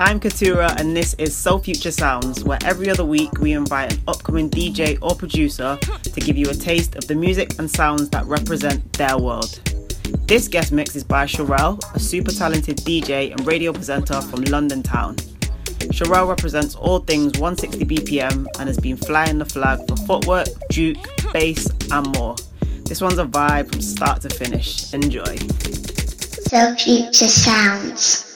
I'm Katura, and this is Soul Future Sounds, where every other week we invite an upcoming DJ or producer to give you a taste of the music and sounds that represent their world. This guest mix is by Sherelle, a super talented DJ and radio presenter from London town. Sherelle represents all things 160 BPM and has been flying the flag for footwork, juke, bass, and more. This one's a vibe from start to finish. Enjoy. Soul Future Sounds.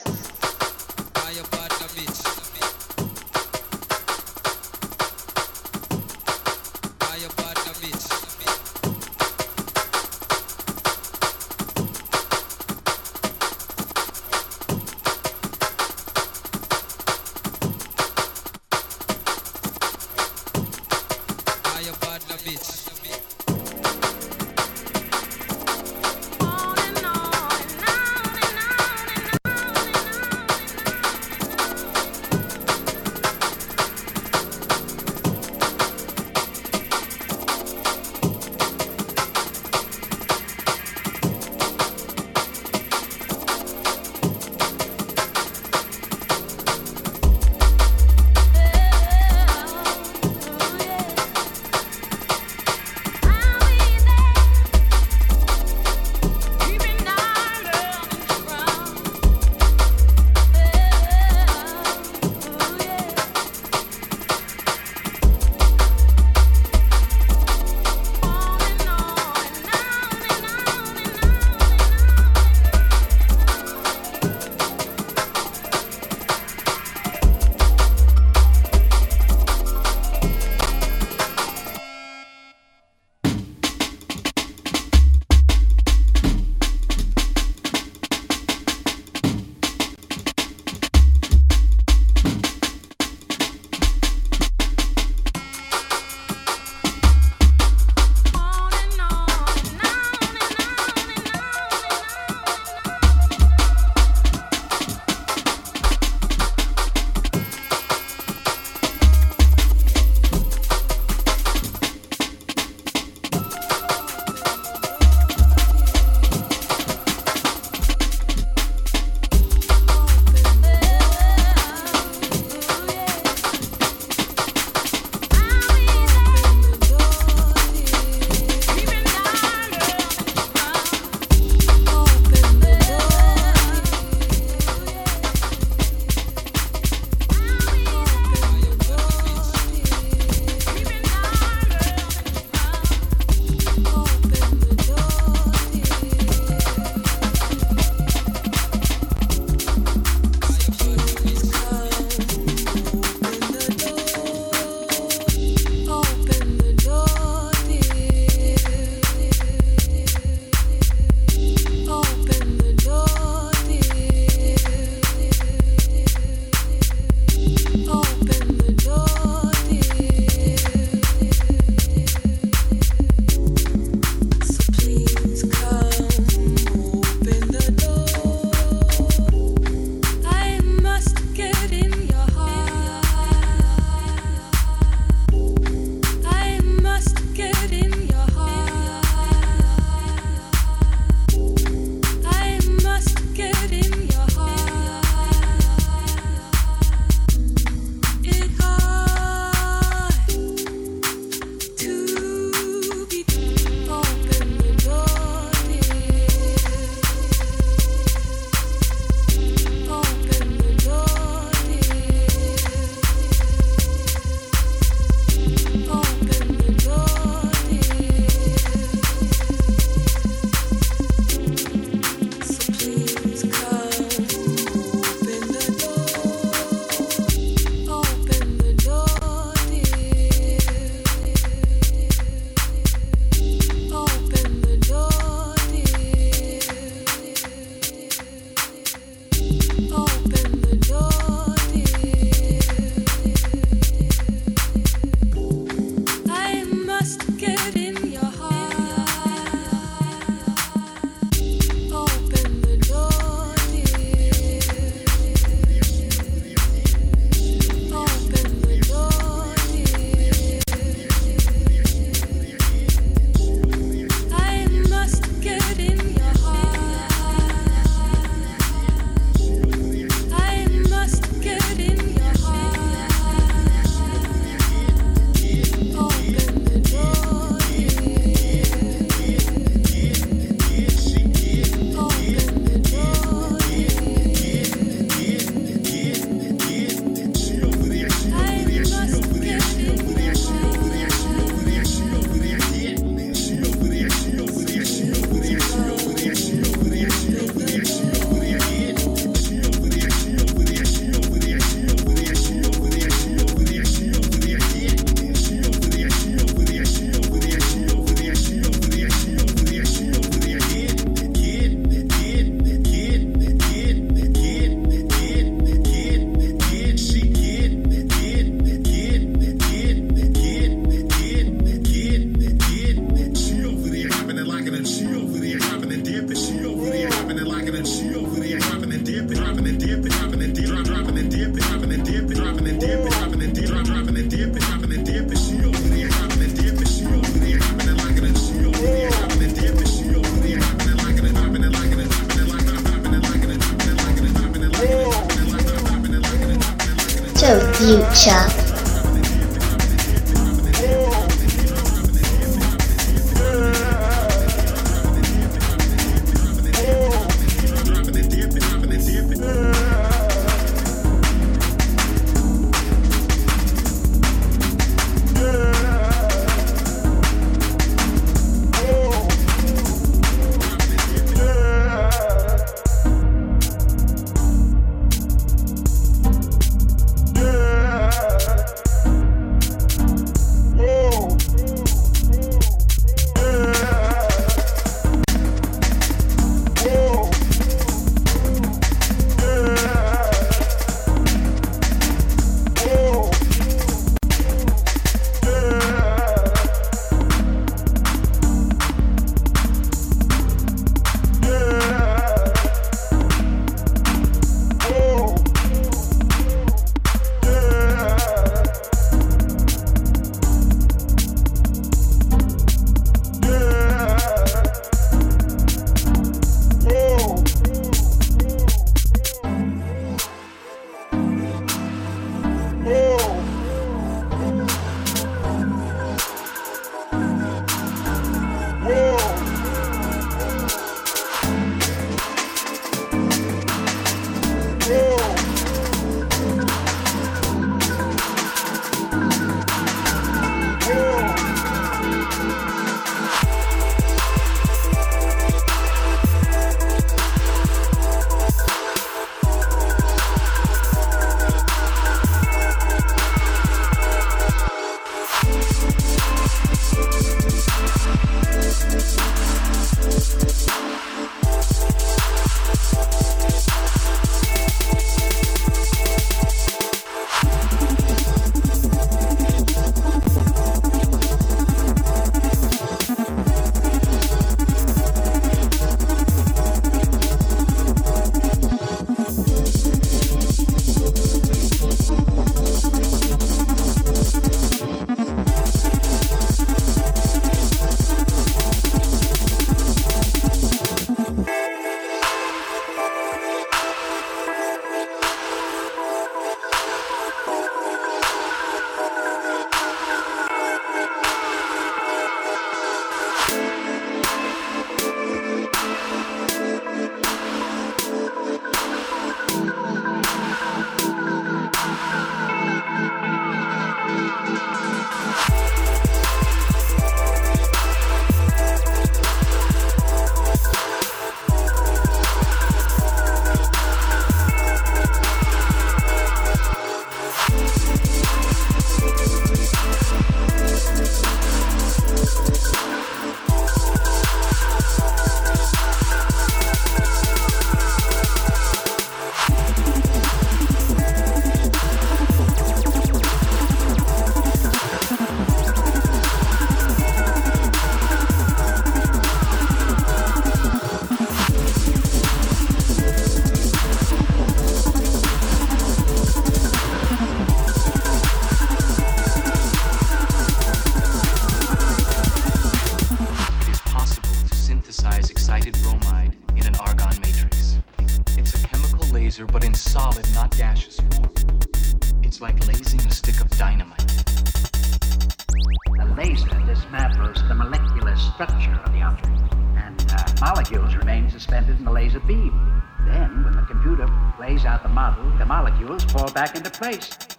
Place.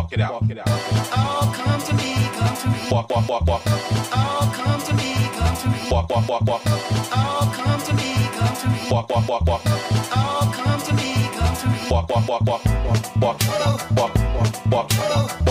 Walk it out, walk it out. Oh, come to me, come to me. Walk, walk, walk, walk. Oh, come to me, come to me. Walk, walk, walk, walk. Oh, come to me, come to me. Walk, walk, walk, walk. Oh, come to me, come to me. Walk, walk, walk, walk. Walk, walk, walk, walk, walk, walk walk,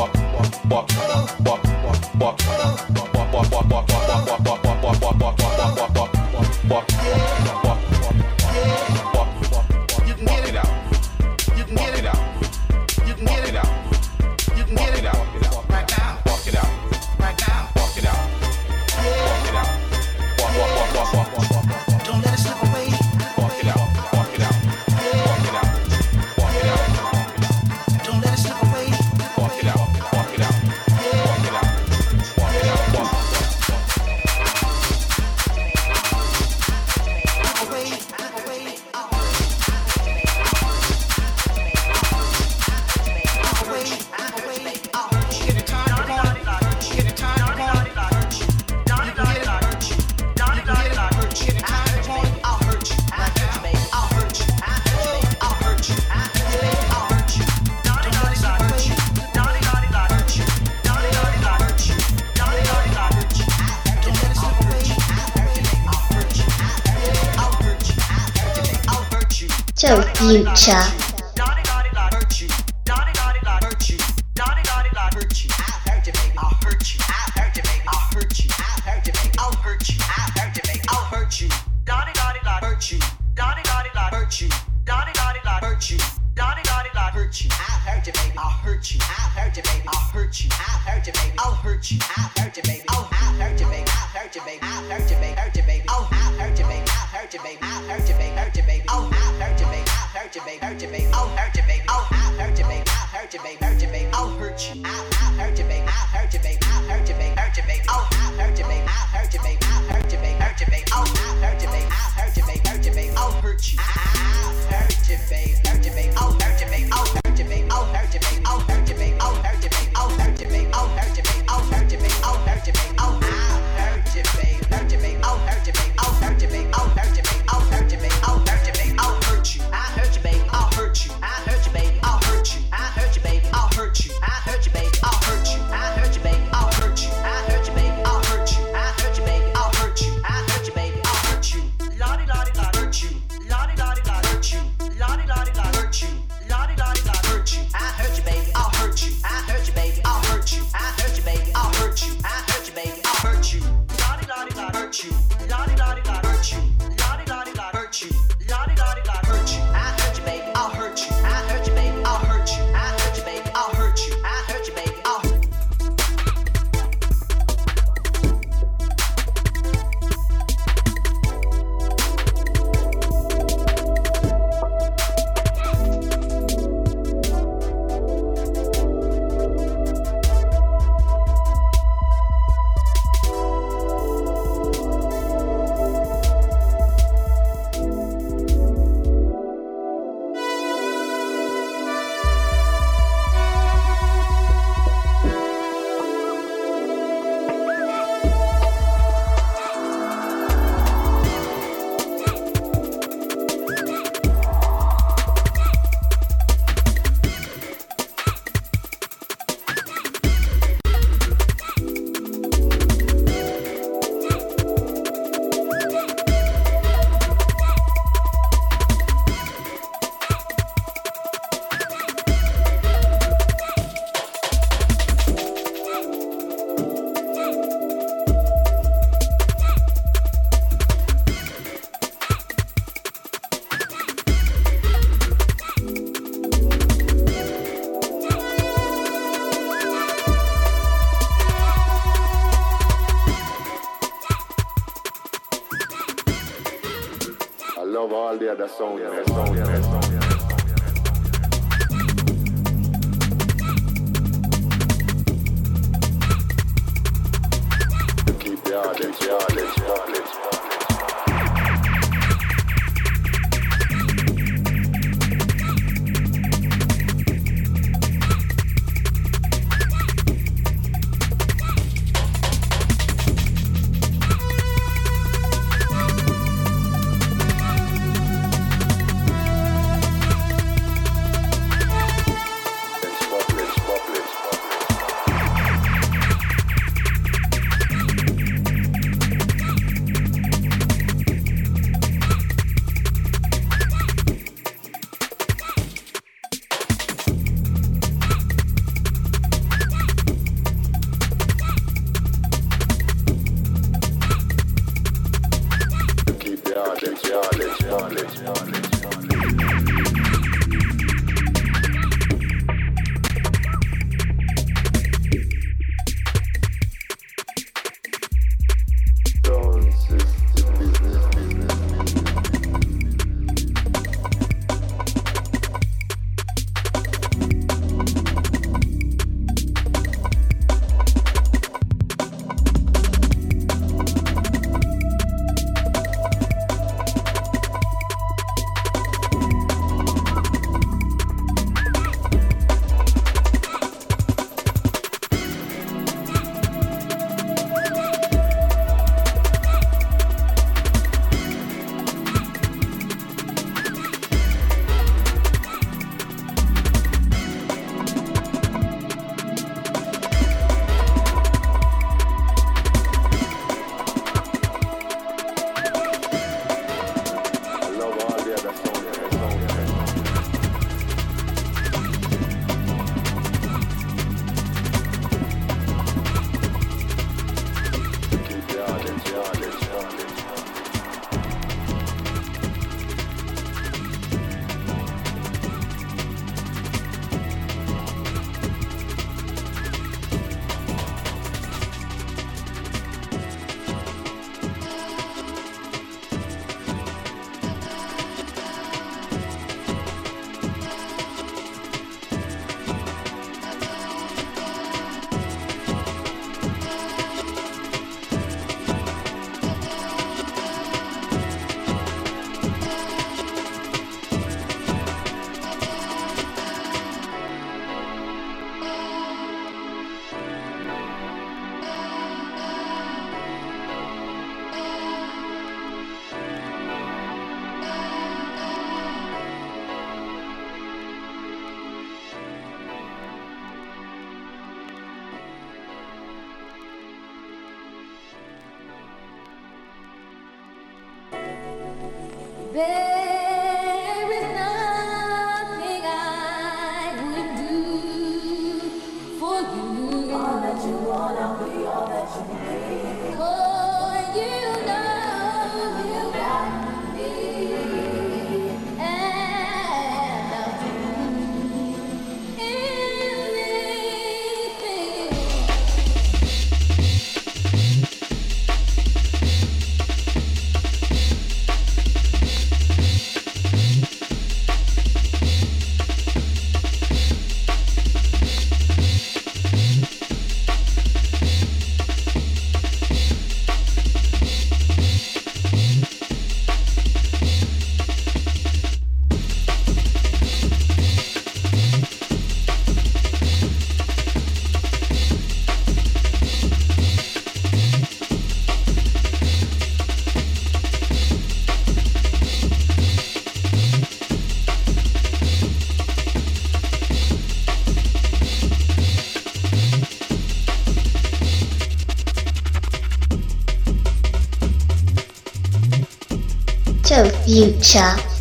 to future. that song, Yeah, That song, yeah. Future.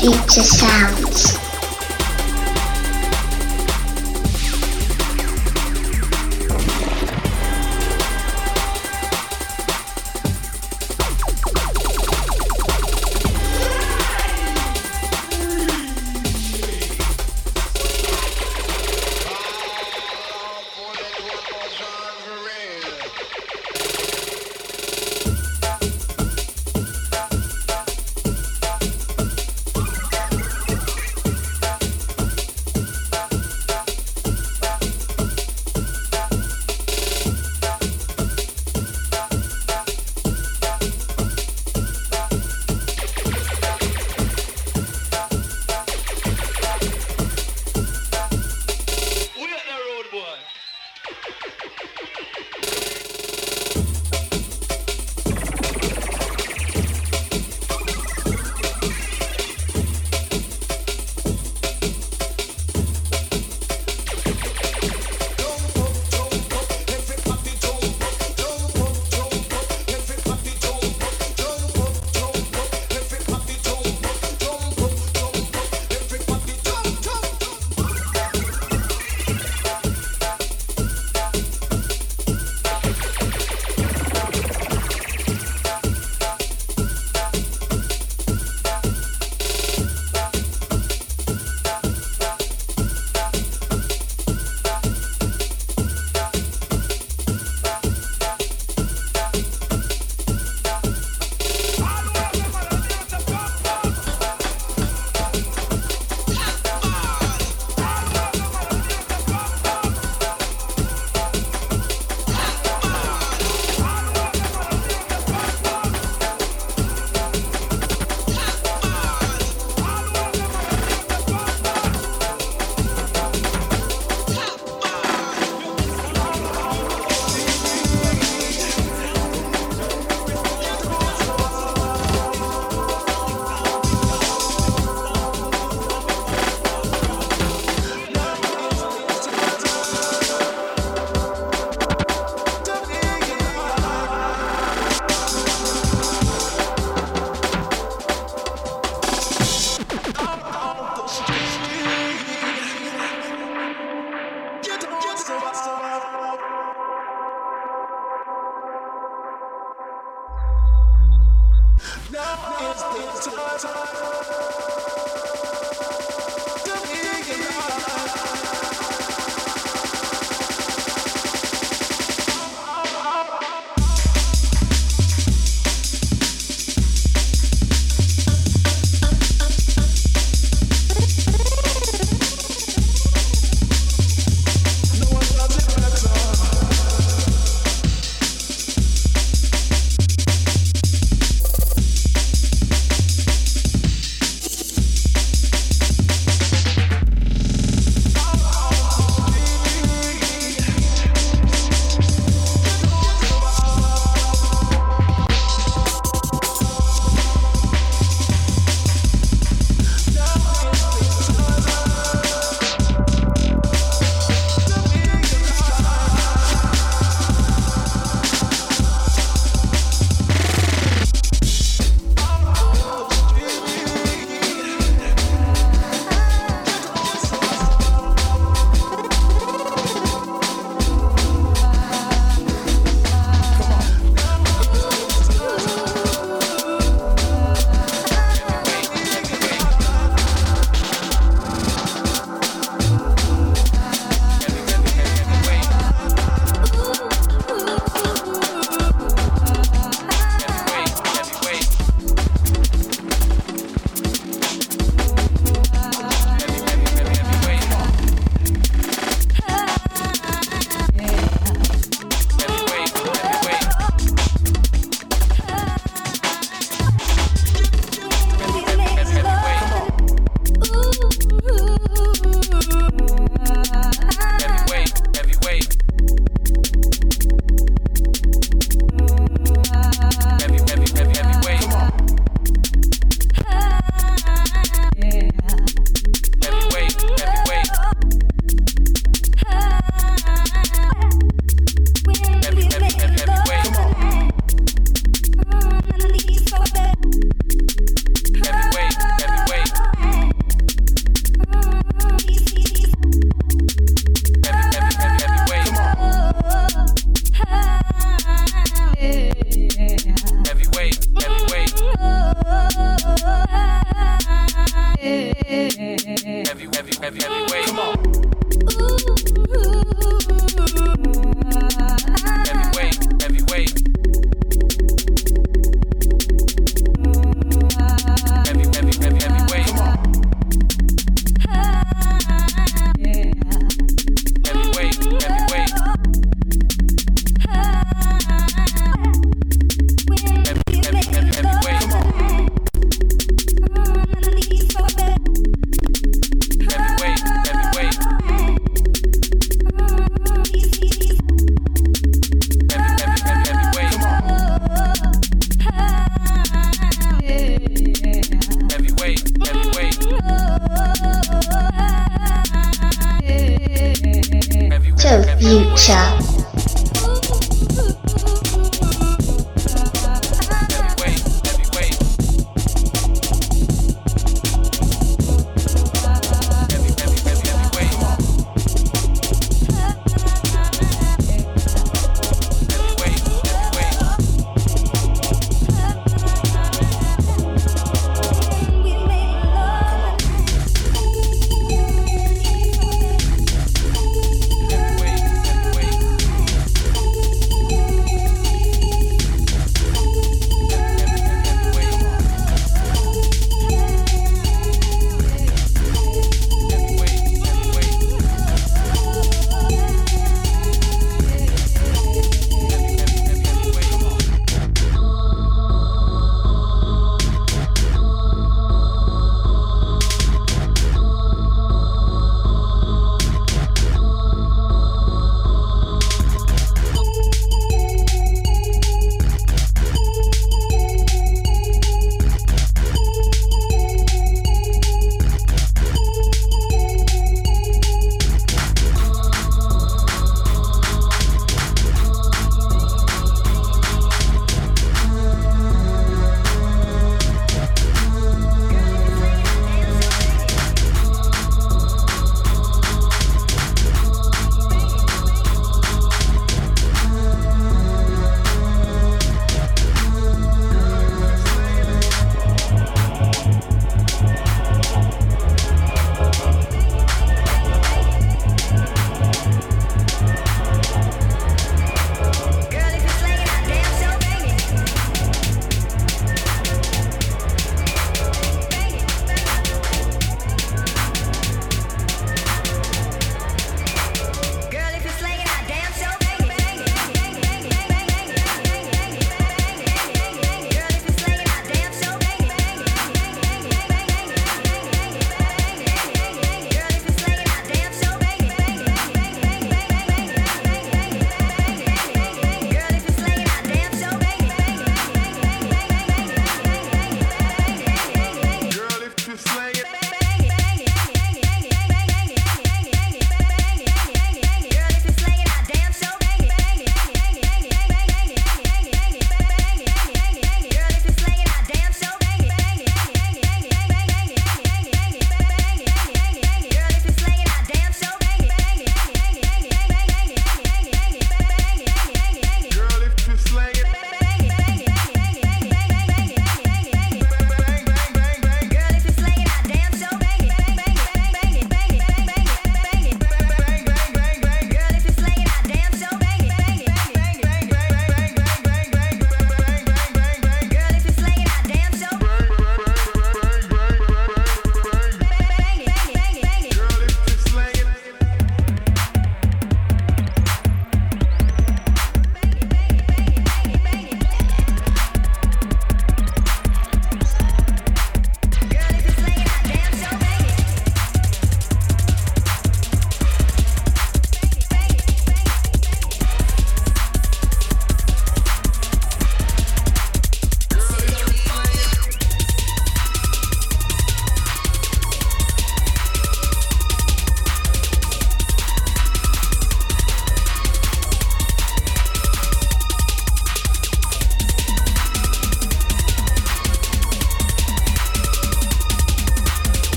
Future sounds.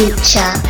Future.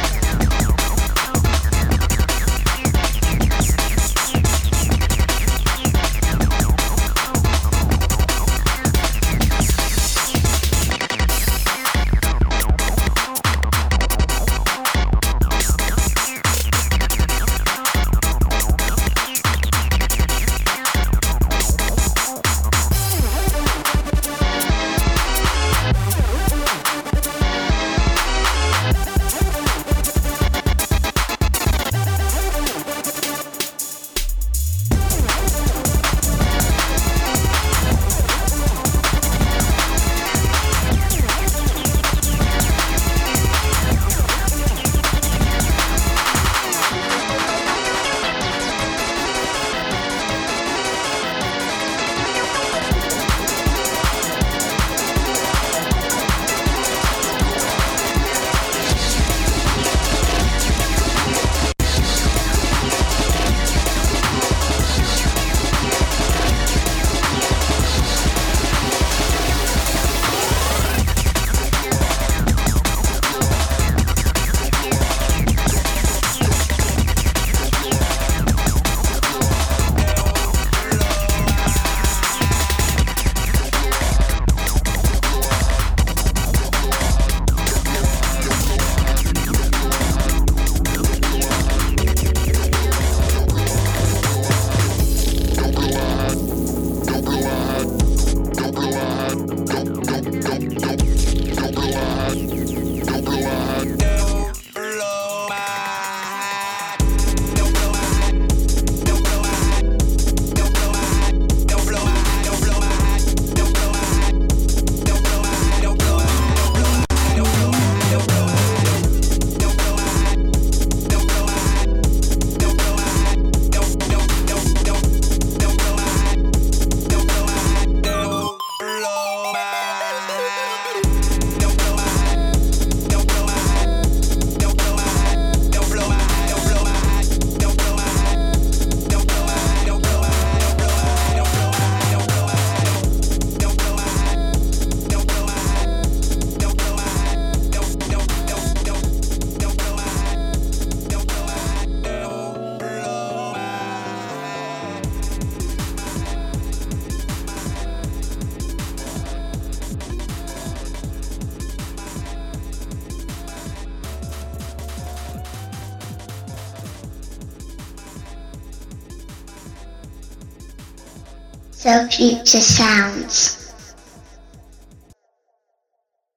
So future sounds.